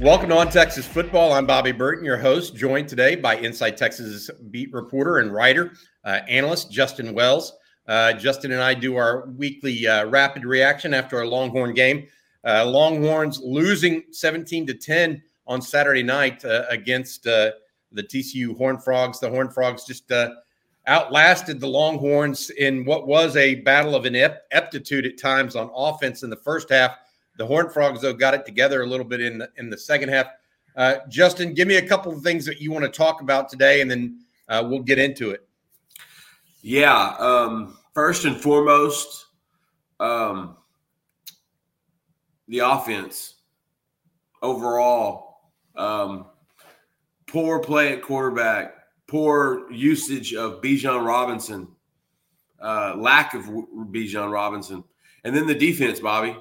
Welcome to On Texas Football. I'm Bobby Burton, your host, joined today by Inside Texas beat reporter and writer, uh, analyst Justin Wells. Uh, Justin and I do our weekly uh, rapid reaction after a Longhorn game. Uh, Longhorns losing 17 to 10 on Saturday night uh, against uh, the TCU Horned Frogs. The Horned Frogs just outlasted the Longhorns in what was a battle of ineptitude at times on offense in the first half the Horned Frogs, though, got it together a little bit in the, in the second half. Uh, Justin, give me a couple of things that you want to talk about today, and then uh, we'll get into it. Yeah. Um, first and foremost, um, the offense overall, um, poor play at quarterback, poor usage of Bijan Robinson, uh, lack of Bijan Robinson, and then the defense, Bobby.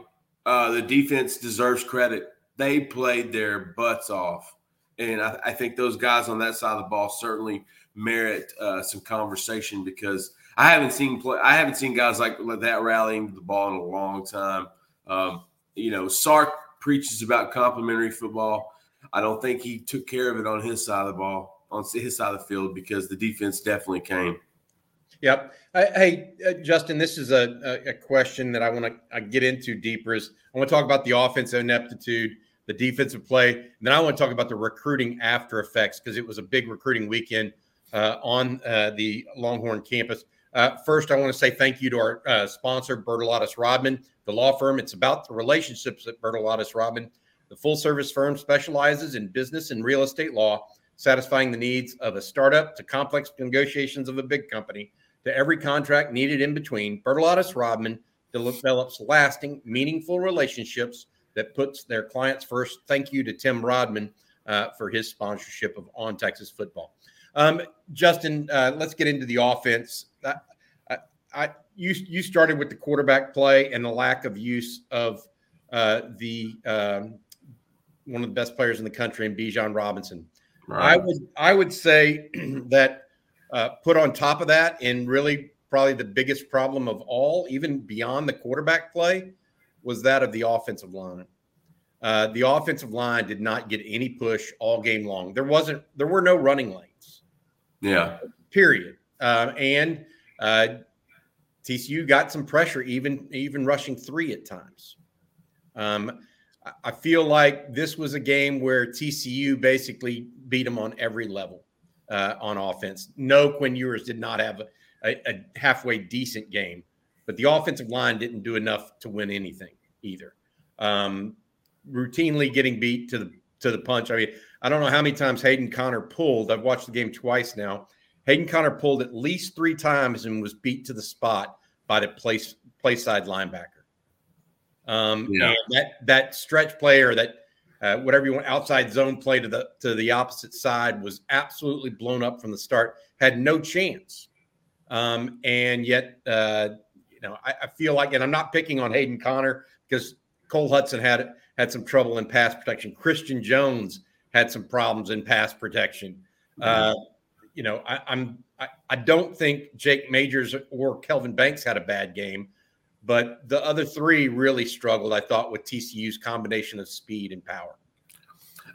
Uh, the defense deserves credit. They played their butts off. And I, I think those guys on that side of the ball certainly merit uh, some conversation because I haven't seen play, I haven't seen guys like that rallying the ball in a long time. Um, you know, Sark preaches about complimentary football. I don't think he took care of it on his side of the ball, on his side of the field, because the defense definitely came. Yep. Hey, uh, Justin, this is a, a question that I want to uh, get into deeper. Is I want to talk about the offensive ineptitude, the defensive play, and then I want to talk about the recruiting after effects because it was a big recruiting weekend uh, on uh, the Longhorn campus. Uh, first, I want to say thank you to our uh, sponsor, Bertolatus Rodman, the law firm. It's about the relationships at Bertolatus Rodman. The full service firm specializes in business and real estate law, satisfying the needs of a startup to complex negotiations of a big company to every contract needed in between, Bertolatus Rodman develops lasting, meaningful relationships that puts their clients first. Thank you to Tim Rodman uh, for his sponsorship of On Texas Football. Um, Justin, uh, let's get into the offense. I, I, I, you you started with the quarterback play and the lack of use of uh, the um, one of the best players in the country in Bijan Robinson. Right. I would I would say that uh, put on top of that, and really probably the biggest problem of all, even beyond the quarterback play, was that of the offensive line. Uh, the offensive line did not get any push all game long. There wasn't. There were no running lanes. Yeah. Period. Uh, and uh, TCU got some pressure, even even rushing three at times. Um, I feel like this was a game where TCU basically beat them on every level uh, on offense. No, Quinn Ewers did not have a, a, a, halfway decent game, but the offensive line didn't do enough to win anything either. Um, routinely getting beat to the to the punch. I mean, I don't know how many times Hayden Conner pulled. I've watched the game twice now. Hayden Conner pulled at least three times and was beat to the spot by the place play side linebacker. Um, yeah. that that stretch player that uh, whatever you want, outside zone play to the to the opposite side was absolutely blown up from the start. Had no chance, um, and yet uh, you know I, I, feel like, and I'm not picking on Hayden Conner because Cole Hutson had had some trouble in pass protection. Christian Jones had some problems in pass protection. Uh, you know, I, I'm I, I don't think Jake Majors or Kelvin Banks had a bad game. But the other three really struggled, I thought, with TCU's combination of speed and power.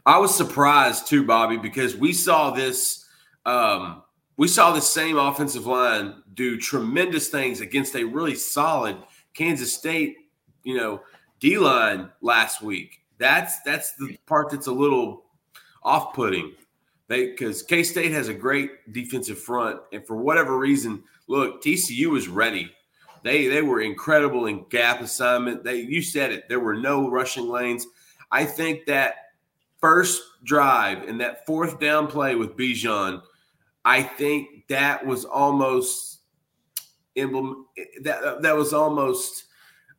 I was surprised too, Bobby, because we saw this. Um, we saw the same offensive line do tremendous things against a really solid Kansas State, you know, D line last week. That's that's the part that's a little off-putting. They because K State has a great defensive front, and for whatever reason, look, TCU was ready they they were incredible in gap assignment. They you said it. There were no rushing lanes. I think that first drive and that fourth down play with Bijan, I think that was almost emblem. that that was almost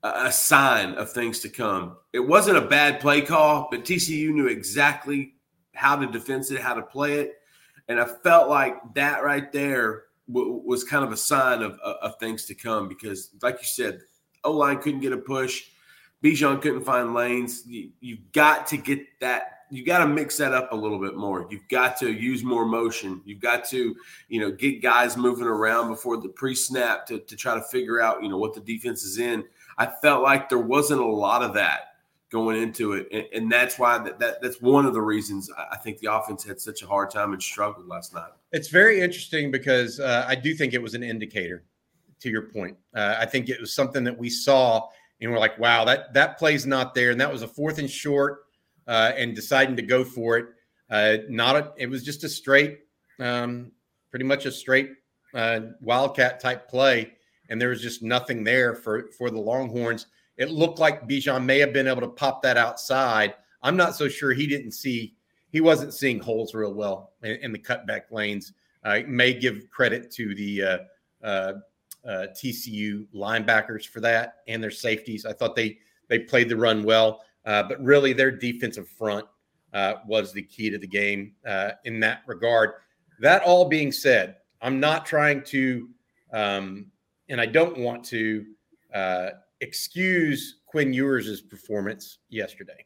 a sign of things to come. It wasn't a bad play call, but TCU knew exactly how to defend it, how to play it, and I felt like that right there w- was kind of a sign of, uh, of things to come because, like you said, O line couldn't get a push. Bijan couldn't find lanes. You, you've got to get that. You got to mix that up a little bit more. You've got to use more motion. You've got to, you know, get guys moving around before the pre-snap to, to try to figure out, you know, what the defense is in. I felt like there wasn't a lot of that going into it, and, and that's why that, that that's one of the reasons I think the offense had such a hard time and struggled last night. It's very interesting because uh, I do think it was an indicator. To your point, uh, I think it was something that we saw, and we're like, "Wow, that that play's not there," and that was a fourth and short, uh, and deciding to go for it. Uh, not a, it was just a straight, um, pretty much a straight uh, wildcat type play, and there was just nothing there for for the Longhorns. It looked like Bijan may have been able to pop that outside. I'm not so sure he didn't see he wasn't seeing holes real well in, in the cutback lanes. I uh, may give credit to the uh, uh, uh TCU linebackers for that and their safeties. I thought they they played the run well, uh, but really their defensive front uh, was the key to the game in that regard. That all being said, I'm not trying to, um, and I don't want to excuse Quinn Ewers' performance yesterday.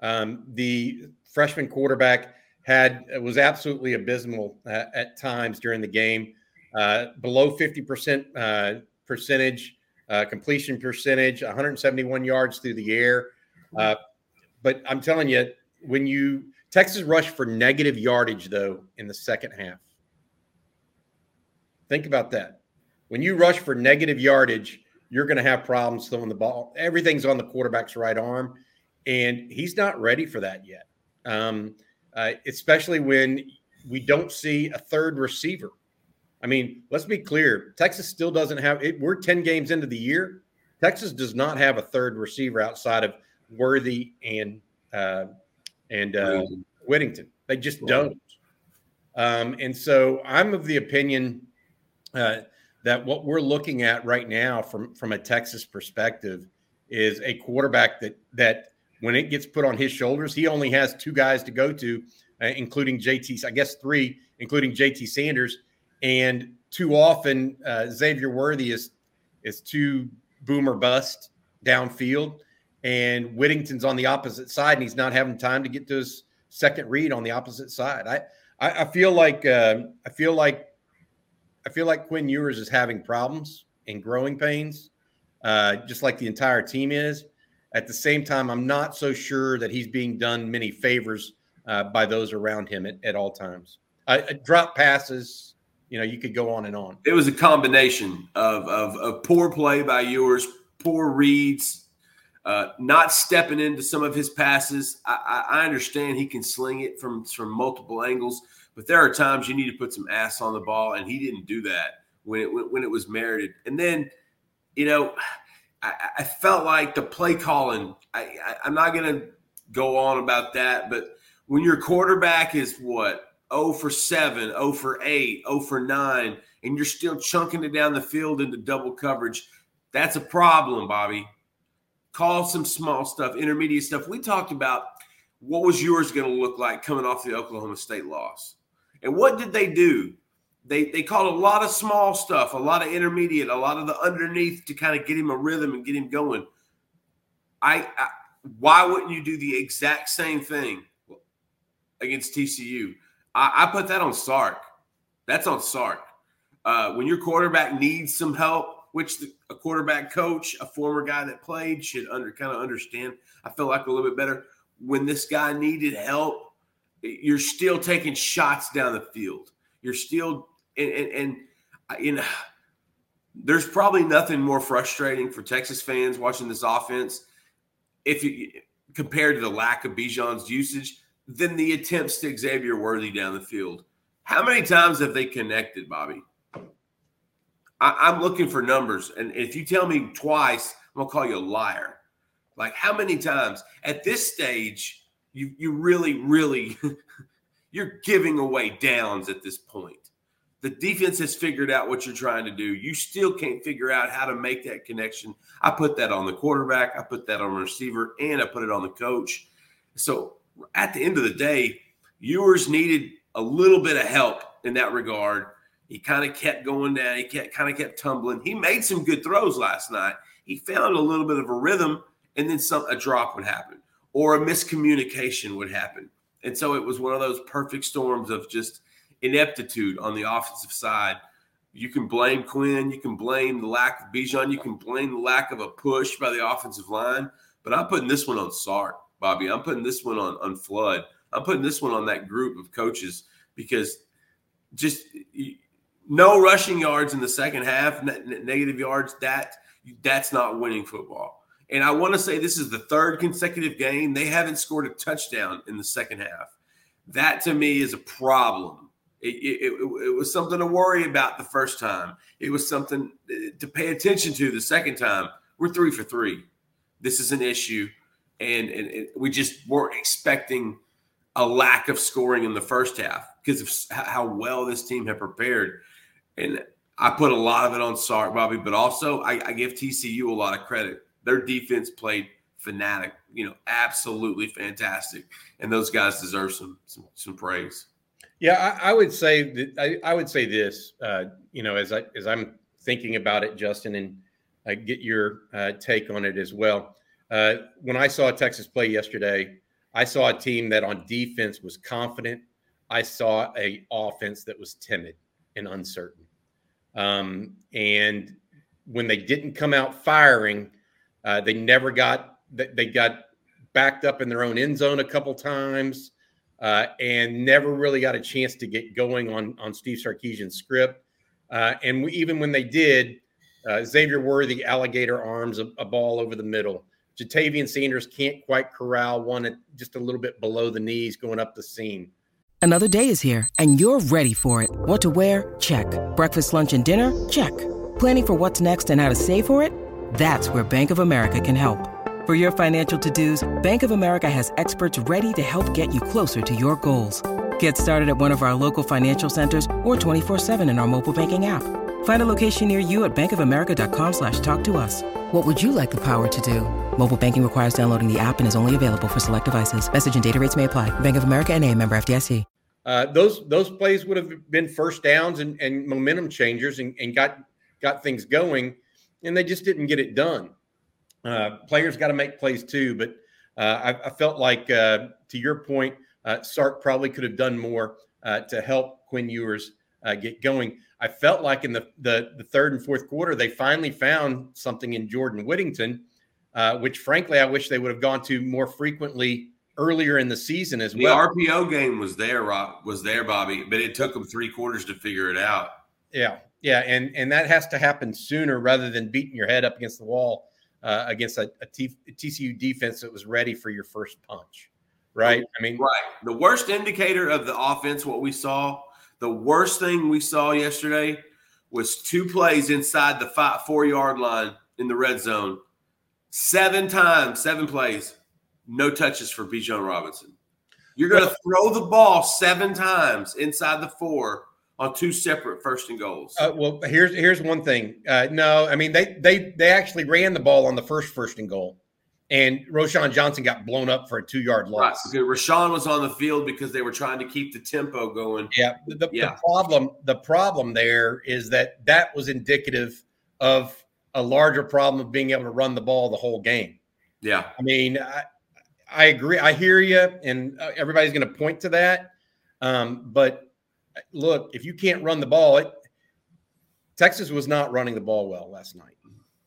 Um, the freshman quarterback had was absolutely abysmal uh, at times during the game, uh, below 50% uh, percentage uh, completion percentage, 171 yards through the air. Uh, but I'm telling you, when you Texas rushed for negative yardage though in the second half. Think about that. When you rush for negative yardage, you're going to have problems throwing the ball. Everything's on the quarterback's right arm, and he's not ready for that yet. Um, uh, especially when we don't see a third receiver. I mean, let's be clear. Texas still doesn't have it. We're 10 games into the year. Texas does not have a third receiver outside of Worthy and uh, and uh, Whittington. They just don't. Um, and so I'm of the opinion uh, that what we're looking at right now from from a Texas perspective is a quarterback that that when it gets put on his shoulders, he only has two guys to go to, uh, including JT. I guess three, including JT Sanders, and too often uh, Xavier Worthy is is too boomer bust downfield, and Whittington's on the opposite side, and he's not having time to get to his second read on the opposite side. I I, I feel like uh, I feel like I feel like Quinn Ewers is having problems and growing pains, uh, just like the entire team is. At the same time, I'm not so sure that he's being done many favors uh, by those around him at, at all times. Uh, uh drop passes, you know, you could go on and on. It was a combination of, of, of poor play by Ewers, poor reads, uh, not stepping into some of his passes. I, I, understand he can sling it from from multiple angles, but there are times you need to put some ass on the ball, and he didn't do that when it when it was merited. And then, you know, I, I felt like the play calling. I, I, I'm not going to go on about that, but when your quarterback is what 0 for 7, 0 for 8, 0 for 9, and you're still chunking it down the field into double coverage, that's a problem, Bobby. Call some small stuff, intermediate stuff. We talked about what was Ewers going to look like coming off the Oklahoma State loss. And what did they do? They they called a lot of small stuff, a lot of intermediate, a lot of the underneath to kind of get him a rhythm and get him going. I, I why wouldn't you do the exact same thing against TCU? I, I put that on Sark. That's on Sark. Uh, when your quarterback needs some help, which the, a quarterback coach, a former guy that played, should under kind of understand. I feel like a little bit better when this guy needed help you're still taking shots down the field. You're still and and, and uh, you know there's probably nothing more frustrating for Texas fans watching this offense if you compared to the lack of Bijan's usage than the attempts to Xavier Worthy down the field. How many times have they connected, Bobby? I, am looking for numbers, and if you tell me twice, I'm gonna call you a liar. Like how many times at this stage? you you really really you're giving away downs at this point. The defense has figured out what you're trying to do. You still can't figure out how to make that connection. I put that on the quarterback, I put that on the receiver, and I put it on the coach. So at the end of the day, Ewers needed a little bit of help in that regard. He kind of kept going down. He kept, kind of kept tumbling. He made some good throws last night. He found a little bit of a rhythm, and then some a drop would happen or a miscommunication would happen. And so it was one of those perfect storms of just ineptitude on the offensive side. You can blame Quinn, you can blame the lack of Bijan, you can blame the lack of a push by the offensive line, but I'm putting this one on Sark, Bobby. I'm putting this one on on Flood. I'm putting this one on that group of coaches because just no rushing yards in the second half, negative yards. That that's not winning football. And I want to say this is the third consecutive game they haven't scored a touchdown in the second half. That to me is a problem. It, it, it, was something to worry about the first time. It was something uh, to pay attention to the second time. We're three for three. This is an issue, and, and, and we just weren't expecting a lack of scoring in the first half because of how well this team had prepared. And I put a lot of it on Sark, Bobby, but also I, I give TCU a lot of credit. Their defense played fanatic, you know, absolutely fantastic, and those guys deserve some some, some praise. Yeah, I, I, would say that I, I would say this, uh, you know, as I as I'm thinking about it, Justin, and I get your uh, take on it as well. Uh, when I saw Texas play yesterday, I saw a team that on defense was confident. I saw a offense that was timid and uncertain. Um, and when they didn't come out firing, uh, they never got they got backed up in their own end zone a couple times uh, and never really got a chance to get going on on Steve Sarkisian's script. Uh, and we, even when they did, uh, Xavier Worthy alligator arms a, a, ball over the middle. Ja'Tavion Sanders can't quite corral one at just a little bit below the knees going up the seam. Another day is here, and you're ready for it. What to wear? Check. Breakfast, lunch, and dinner? Check. Planning for what's next and how to save for it? That's where Bank of America can help. For your financial to-dos, Bank of America has experts ready to help get you closer to your goals. Get started at one of our local financial centers or 24-7 in our mobile banking app. Find a location near you at bankofamerica.com slash talk to us. What would you like the power to do? Mobile banking requires downloading the app and is only available for select devices. Message and data rates may apply. Bank of America and a member FDIC. Uh, those those plays would have been first downs and, and momentum changers and, and got got things going, and they just didn't get it done. Uh, players got to make plays too, but uh, I, I, felt like, uh, to your point, uh, Sark probably could have done more uh, to help Quinn Ewers uh, get going. I felt like in the, the, the third and fourth quarter, they finally found something in Jordan Whittington, which frankly I wish they would have gone to more frequently earlier in the season as the well. The RPO game was there, Rob, was there, Bobby, but it took them three quarters to figure it out. Yeah, yeah, and and that has to happen sooner rather than beating your head up against the wall uh, against a, a T- TCU defense that was ready for your first punch, right? I mean, right. The worst indicator of the offense, what we saw, the worst thing we saw yesterday was two plays inside the five, four yard line in the red zone. Seven times, seven plays, no touches for Bijan Robinson. You're going to throw the ball seven times inside the four on two separate first and goals. Uh, well, here's here's one thing. Uh, no, I mean they they they actually ran the ball on the first first and goal, and Roschon Johnson got blown up for a two yard loss. Right, because Roschon was on the field because they were trying to keep the tempo going. Yeah, the, yeah. the problem the problem there is that that was indicative of a larger problem of being able to run the ball the whole game. Yeah, I mean. I, I agree. I hear you, and uh, everybody's going to point to that. Um, but look, if you can't run the ball, it, Texas was not running the ball well last night.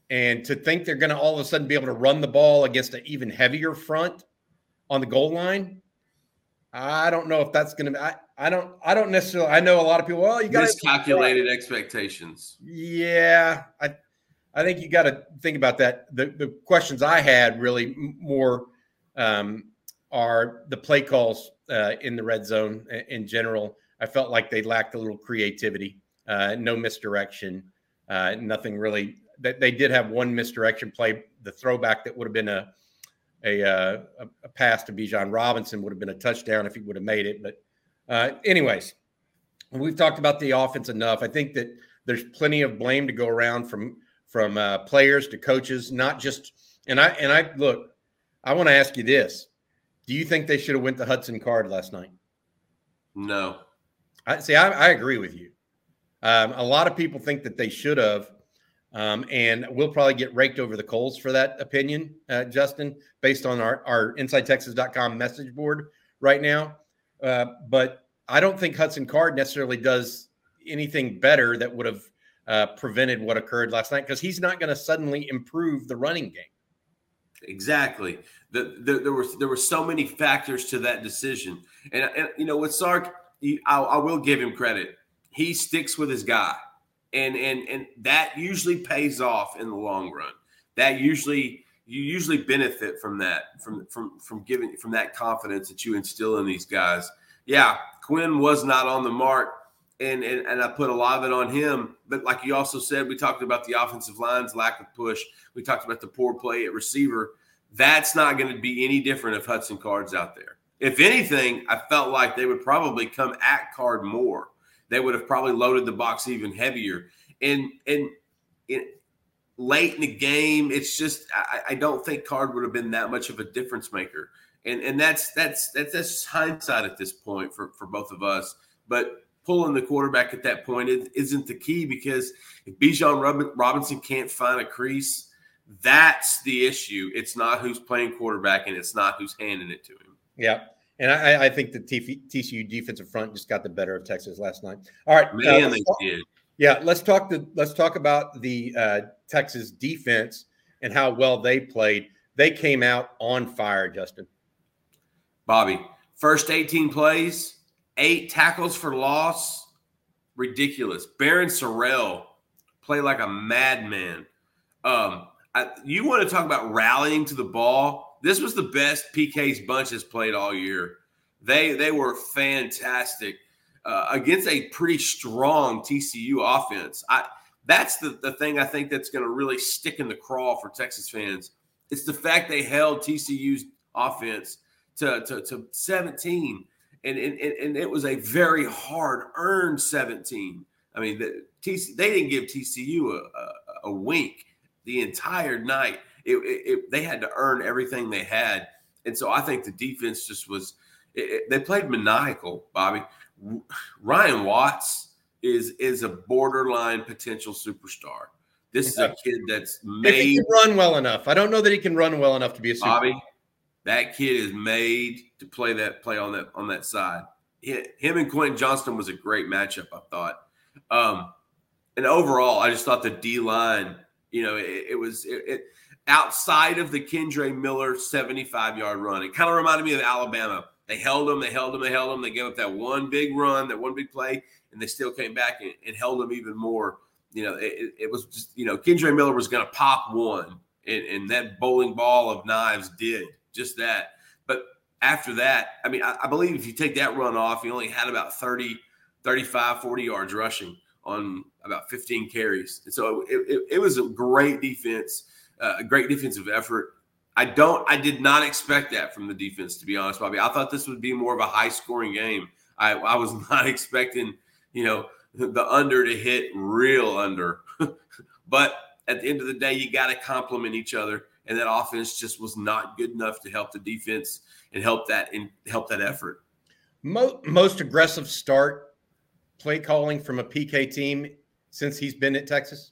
And to think they're going to all of a sudden be able to run the ball against an even heavier front on the goal line, I don't know if that's going to. I I don't I don't necessarily. I know a lot of people. Well, you got miscalculated expectations. Yeah, I I think you got to think about that. The the questions I had really more um, are the play calls uh, in the red zone in general. I felt like they lacked a little creativity, uh, no misdirection, uh, nothing really. That they did have one misdirection play, the throwback that would have been a a, uh, a pass to Bijan Robinson would have been a touchdown if he would have made it. But, uh, anyways, we've talked about the offense enough. I think that there's plenty of blame to go around from from uh, players to coaches, not just. And I and I look, I want to ask you this: Do you think they should have went to Hudson Card last night? No. I see. I, I agree with you. Um, a lot of people think that they should have, um, and we'll probably get raked over the coals for that opinion, uh, Justin, based on our our InsideTexas.com message board right now. Uh, but I don't think Hudson Card necessarily does anything better that would have uh, prevented what occurred last night because he's not going to suddenly improve the running game. Exactly. The, the, there were there were so many factors to that decision, and, and you know with Sark, I, I will give him credit. He sticks with his guy, and and and that usually pays off in the long run. That usually you usually benefit from that from from from giving from that confidence that you instill in these guys. Yeah, Quinn was not on the mark, and and, and I put a lot of it on him. But like you also said, we talked about the offensive line's lack of push. We talked about the poor play at receiver that's not going to be any different if Hudson Card's out there. If anything, I felt like they would probably come at Card more. They would have probably loaded the box even heavier. And and late in the game, it's just I, I don't think Card would have been that much of a difference maker. And and that's that's that's that's hindsight at this point for for both of us. But pulling the quarterback at that point isn't the key because if Bijan Robinson can't find a crease that's the issue. It's not who's playing quarterback and it's not who's handing it to him. Yeah. And I, I think the TCU defensive front just got the better of Texas last night. All right, man, uh, they talk, did. Yeah, let's talk. The, let's talk about the uh, Texas defense and how well they played. They came out on fire, Justin. Bobby, first 18 plays, eight tackles for loss, ridiculous. Barryn Sorrell play like a madman. Um, I, you want to talk about rallying to the ball? This was the best PK's bunch has played all year. They they were fantastic uh, against a pretty strong TCU offense. I that's the, the thing I think that's going to really stick in the craw for Texas fans. It's the fact they held TCU's offense to, to, to 17, and, and, and it was a very hard earned 17. I mean, the, TC, they didn't give TCU a, a, a wink the entire night. It, it, it, they had to earn everything they had, and so I think the defense just was. they played maniacal, Bobby. Ryan Watts is is a borderline potential superstar. This is a kid that's made. If he can run well enough. I don't know that he can run well enough to be a superstar. Bobby, that kid is made to play that play on that on that side. Him and Quentin Johnston was a great matchup. I thought. Um, and overall, I just thought the D line you know, it, it was it, it, outside of the Kendre Miller 75 yard run. It kind of reminded me of Alabama. They held them, they held them, they held them. They gave up that one big run, that one big play, and they still came back and, and held them even more. You know, it, it was just, you know, Kendre Miller was going to pop one, and, and, that bowling ball of knives did just that. But after that, I mean, I, I believe if you take that run off, he only had about 30, 35, 40 yards rushing on about 15 carries. And so it, it, it was a great defense, a great defensive effort. I don't, I did not expect that from the defense, to be honest, Bobby. I thought this would be more of a high scoring game. I, I was not expecting, you know, the under to hit real under. but at the end of the day, you got to complement each other. And that offense just was not good enough to help the defense and help that and help that effort. Most, most aggressive start play calling from a PK team since he's been at Texas?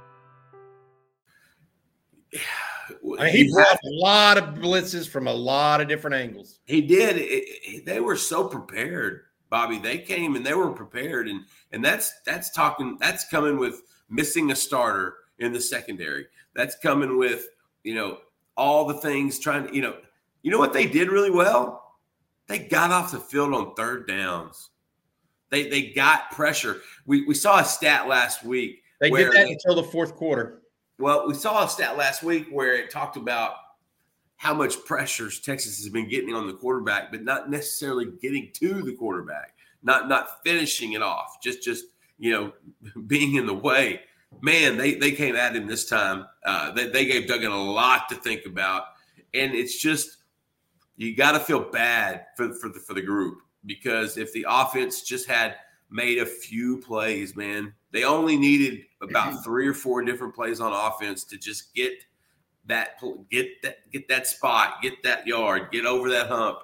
I mean, he brought a lot of blitzes from a lot of different angles. He did. It, it, they were so prepared, Bobby. They came and they were prepared, and and that's that's talking. That's coming with missing a starter in the secondary. That's coming with you know all the things trying to you know you know what they did really well they got off the field on third downs. They they got pressure. We we saw a stat last week. They did that until the fourth quarter. Well, we saw a stat last week where it talked about how much pressures Texas has been getting on the quarterback, but not necessarily getting to the quarterback, not not finishing it off, just just you know being in the way. Man, they they came at him this time. Uh, they, they gave Duggan a lot to think about, and it's just you got to feel bad for for the, for the group because if the offense just had made a few plays, man, they only needed about mhm. three or four different plays on offense to just get that get that get that spot, get that yard, get over that hump.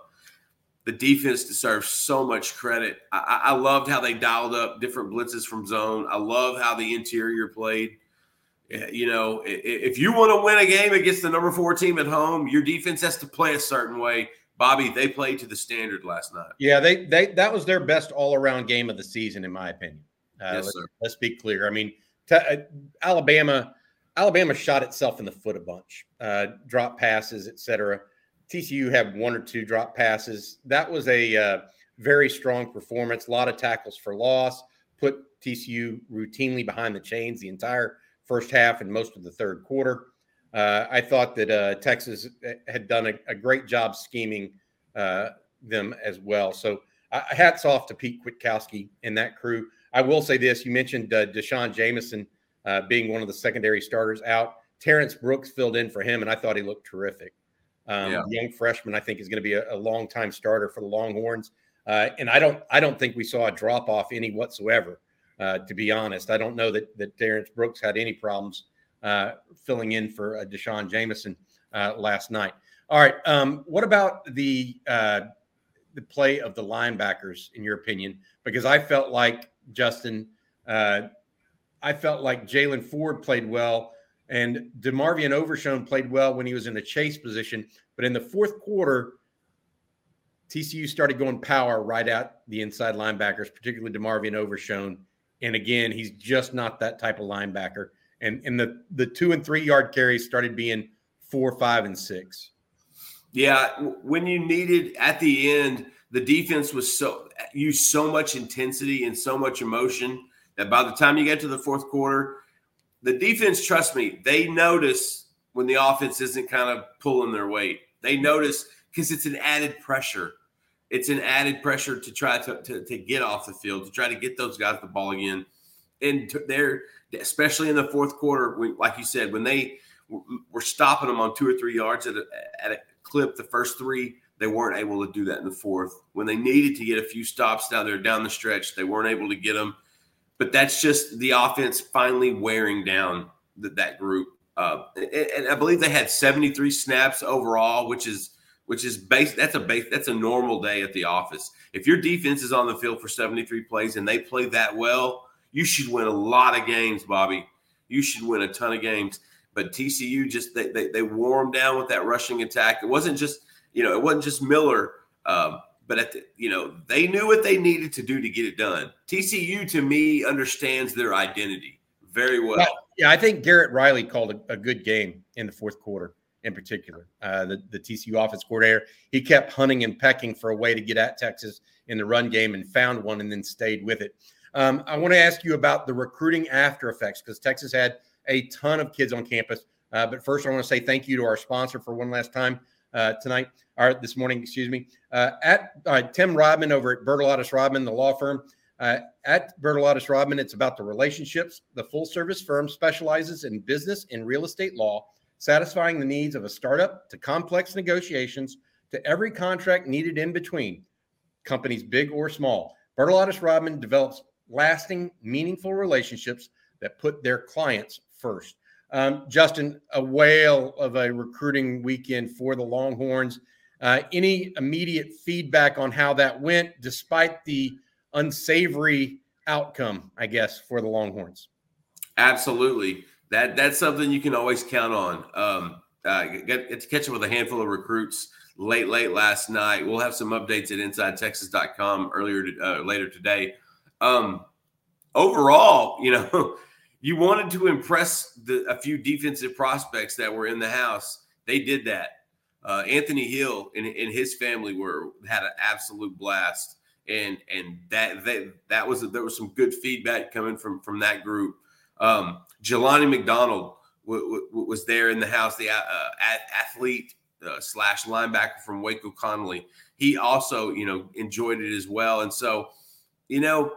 The defense deserves so much credit. I, I loved how they dialed up different blitzes from zone. I love how the interior played. You know, if you want to win a game against the number four team at home, your defense has to play a certain way. Bobby, they played to the standard last night. Yeah, they they that was their best all around game of the season, in my opinion. Uh, yes, let's, sir. let's be clear. I mean, t- uh, Alabama Alabama shot itself in the foot a bunch, uh, drop passes, etc. TCU had one or two drop passes. That was a uh, very strong performance. A lot of tackles for loss. Put TCU routinely behind the chains the entire first half and most of the third quarter. Uh, I thought that uh, Texas uh, had done a, a great job scheming uh, them as well. So uh, hats off to Pete Kwiatkowski and that crew. I will say this: you mentioned uh, D'Shawn Jamison uh, being one of the secondary starters out. Terrence Brooks filled in for him, and I thought he looked terrific. Um, yeah. Young freshman, I think, is going to be a, a long time starter for the Longhorns. Uh, and I don't, I don't think we saw a drop off any whatsoever. Uh, to be honest, I don't know that that Terrence Brooks had any problems uh, filling in for uh, D'Shawn Jamison uh, last night. All right, um, what about the uh, the play of the linebackers, in your opinion? Because I felt like Justin I felt like Jaylan Ford played well and DeMarvion Overshown played well when he was in a chase position. But in the fourth quarter, TCU started going power right at the inside linebackers, particularly DeMarvion Overshown. And again, he's just not that type of linebacker. And and the the two and three yard carries started being four, five, and six. Yeah, when you needed at the end, the defense was so used so much intensity and so much emotion that by the time you get to the fourth quarter, the defense, trust me, they notice when the offense isn't kind of pulling their weight. They notice because it's an added pressure. It's an added pressure to try to, to, to, get off the field, to try to get those guys the ball again. And they're, especially in the fourth quarter, when, like you said, when they were stopping them on two or three yards at a, at a clip, the first three, they weren't able to do that in the fourth. When they needed to get a few stops down there down the stretch, they weren't able to get them but that's just the offense finally wearing down the, that group. Uh, and, and, I believe they had 73 snaps overall, which is which is base. That's a base. That's a normal day at the office. If your defense is on the field for 73 plays and they play that well, you should win a lot of games, Bobby. You should win a ton of games. But TCU just they they, they wore them down with that rushing attack. It wasn't just you know it wasn't just Miller. Um, but the, you know they knew what they needed to do to get it done. TCU to me understands their identity very well. well yeah, I think Garrett Riley called a, a, good game in the fourth quarter in particular. Uh, the, the TCU offense coordinator he kept hunting and pecking for a way to get at Texas in the run game and found one and then stayed with it. Um, I want to ask you about the recruiting after effects because Texas had a ton of kids on campus. Uh, but first, I want to say thank you to our sponsor for one last time uh, tonight or this morning, excuse me, uh, at uh, Tim Rodman over at Bertolatus Rodman, the law firm. Uh, at Bertolatus Rodman, it's about the relationships. The full service firm specializes in business and real estate law, satisfying the needs of a startup to complex negotiations to every contract needed in between, companies big or small. Bertolatus Rodman develops lasting, meaningful relationships that put their clients first. Um, Justin, a whale of a recruiting weekend for the Longhorns. Uh, any immediate feedback on how that went, despite the unsavory outcome, I guess, for the Longhorns? Absolutely. That that's something you can always count on. Um, uh, get, get to catch up with a handful of recruits late, late last night. We'll have some updates at InsideTexas.com earlier to, uh, later today. Um, overall, you know, you wanted to impress the, a few defensive prospects that were in the house. They did that. Uh, Anthony Hill and, and, his family were had an absolute blast, and and that that that was there was some good feedback coming from from that group. Um, Jelani McDonald w- w- was there in the house, the uh, athlete uh, slash linebacker from Waco Connally. He also you know enjoyed it as well, and so you know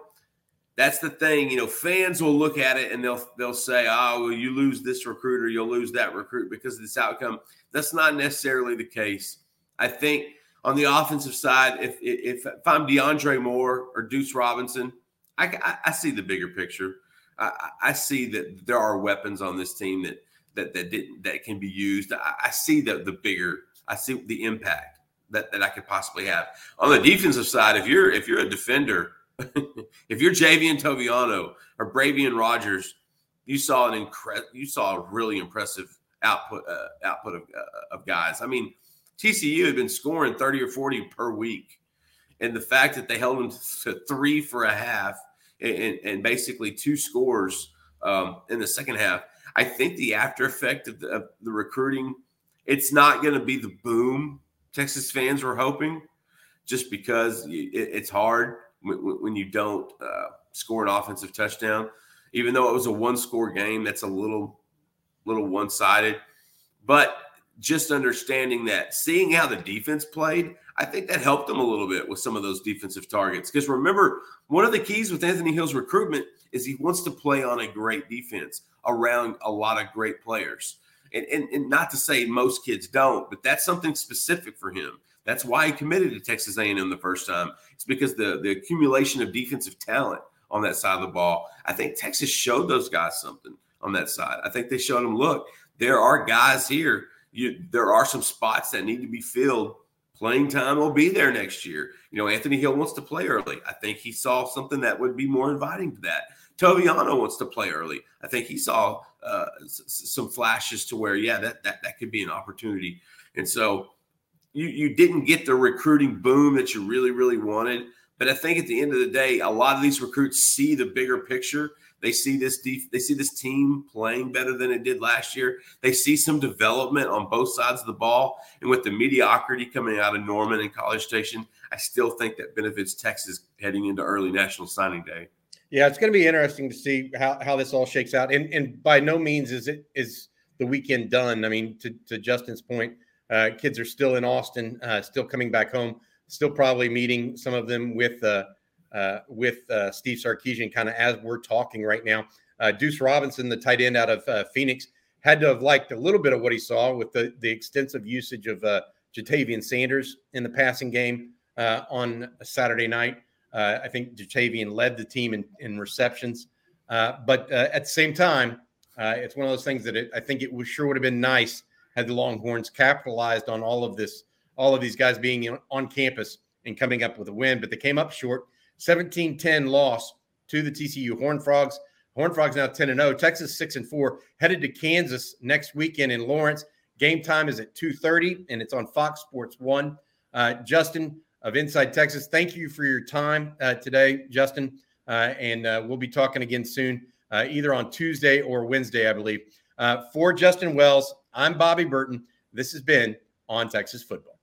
that's the thing. You know, fans will look at it and they'll they'll say, "Oh, well, you lose this recruit or you'll lose that recruit because of this outcome." That's not necessarily the case. I think on the offensive side, if if, if I'm DeAndre Moore or Deuce Robinson, I, I, I see the bigger picture. I, I, see that there are weapons on this team that that that didn't that can be used. I, I see the the bigger. I see the impact that, that I could possibly have on the defensive side. If you're if you're a defender, if you're Javien Toviano or Bravion Rogers, you saw an incre- you saw a really impressive output uh, output of, uh, of guys. I mean, TCU had been scoring 30 or 40 per week. And the fact that they held them to three for a half and, and basically two scores um, in the second half, I think the after effect of the, of the recruiting, it's not going to be the boom Texas fans were hoping, just because it, it's hard when, when you don't uh, score an offensive touchdown. Even though it was a one score game, that's a little little one sided. But just understanding that, seeing how the defense played, I think that helped them a little bit with some of those defensive targets. Because remember, one of the keys with Anthony Hill's recruitment is he wants to play on a great defense around a lot of great players. And, and, and not to say most kids don't, but that's something specific for him. That's why he committed to Texas A&M the first time. It's because the the accumulation of defensive talent on that side of the ball. I think Texas showed those guys something on that side. I think they showed them, look, there are guys here. You, there are some spots that need to be filled. Playing time will be there next year. You know, Anthony Hill wants to play early. I think he saw something that would be more inviting to that. Toviano wants to play early. I think he saw uh, s- some flashes to where, yeah, that, that that could be an opportunity. And so you you didn't get the recruiting boom that you really really wanted. But I think at the end of the day, a lot of these recruits see the bigger picture they see this def- they see this team playing better than it did last year. They see some development on both sides of the ball, and with the mediocrity coming out of Norman and College Station, I still think that benefits Texas heading into early National Signing Day. Yeah, it's going to be interesting to see how, how this all shakes out. And and by no means is it is the weekend done. I mean, to, to Justin's point, uh, kids are still in Austin, uh, still coming back home, still probably meeting some of them with uh, uh, with uh, Steve Sarkisian kind of as we're talking right now. Uh, Deuce Robinson, the tight end out of uh, Phoenix, had to have liked a little bit of what he saw with the, the extensive usage of uh, Ja'Tavion Sanders in the passing game uh, on Saturday night. I think Ja'Tavion led the team in, in receptions. but at the same time, it's one of those things that it, I think it was sure would have been nice had the Longhorns capitalized on all of this, all of these guys being on campus and coming up with a win, but they came up short. 17 10 loss to the TCU Horn Frogs. Horn Frogs now 10 and 0. Texas 6 and 4. Headed to Kansas next weekend in Lawrence. Game time is at 2:30 and it's on Fox Sports 1. Uh, Justin of Inside Texas, thank you for your time uh, today, Justin. Uh, and uh, we'll be talking again soon, uh, either on Tuesday or Wednesday, I believe. Uh, for Justin Wells, I'm Bobby Burton. This has been On Texas Football.